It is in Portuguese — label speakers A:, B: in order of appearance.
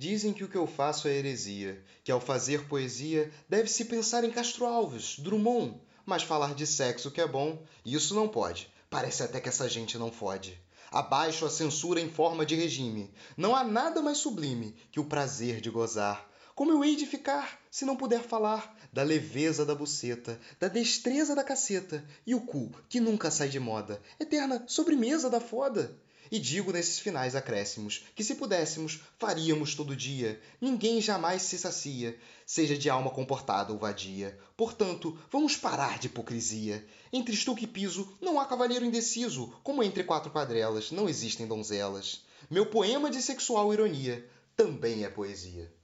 A: Dizem que o que eu faço é heresia, que ao fazer poesia deve-se pensar em Castro Alves, Drummond, mas falar de sexo que é bom, isso não pode. Parece até que essa gente não fode. Abaixo a censura em forma de regime. Não há nada mais sublime que o prazer de gozar. Como eu hei de ficar, se não puder falar, da leveza da buceta, da destreza da caceta, e o cu, que nunca sai de moda, eterna sobremesa da foda? E digo nesses finais acréscimos, que se pudéssemos, faríamos todo dia. Ninguém jamais se sacia, seja de alma comportada ou vadia. Portanto, vamos parar de hipocrisia. Entre estuque e piso não há cavalheiro indeciso, como entre quatro quadrelas não existem donzelas. Meu poema de sexual ironia também é poesia.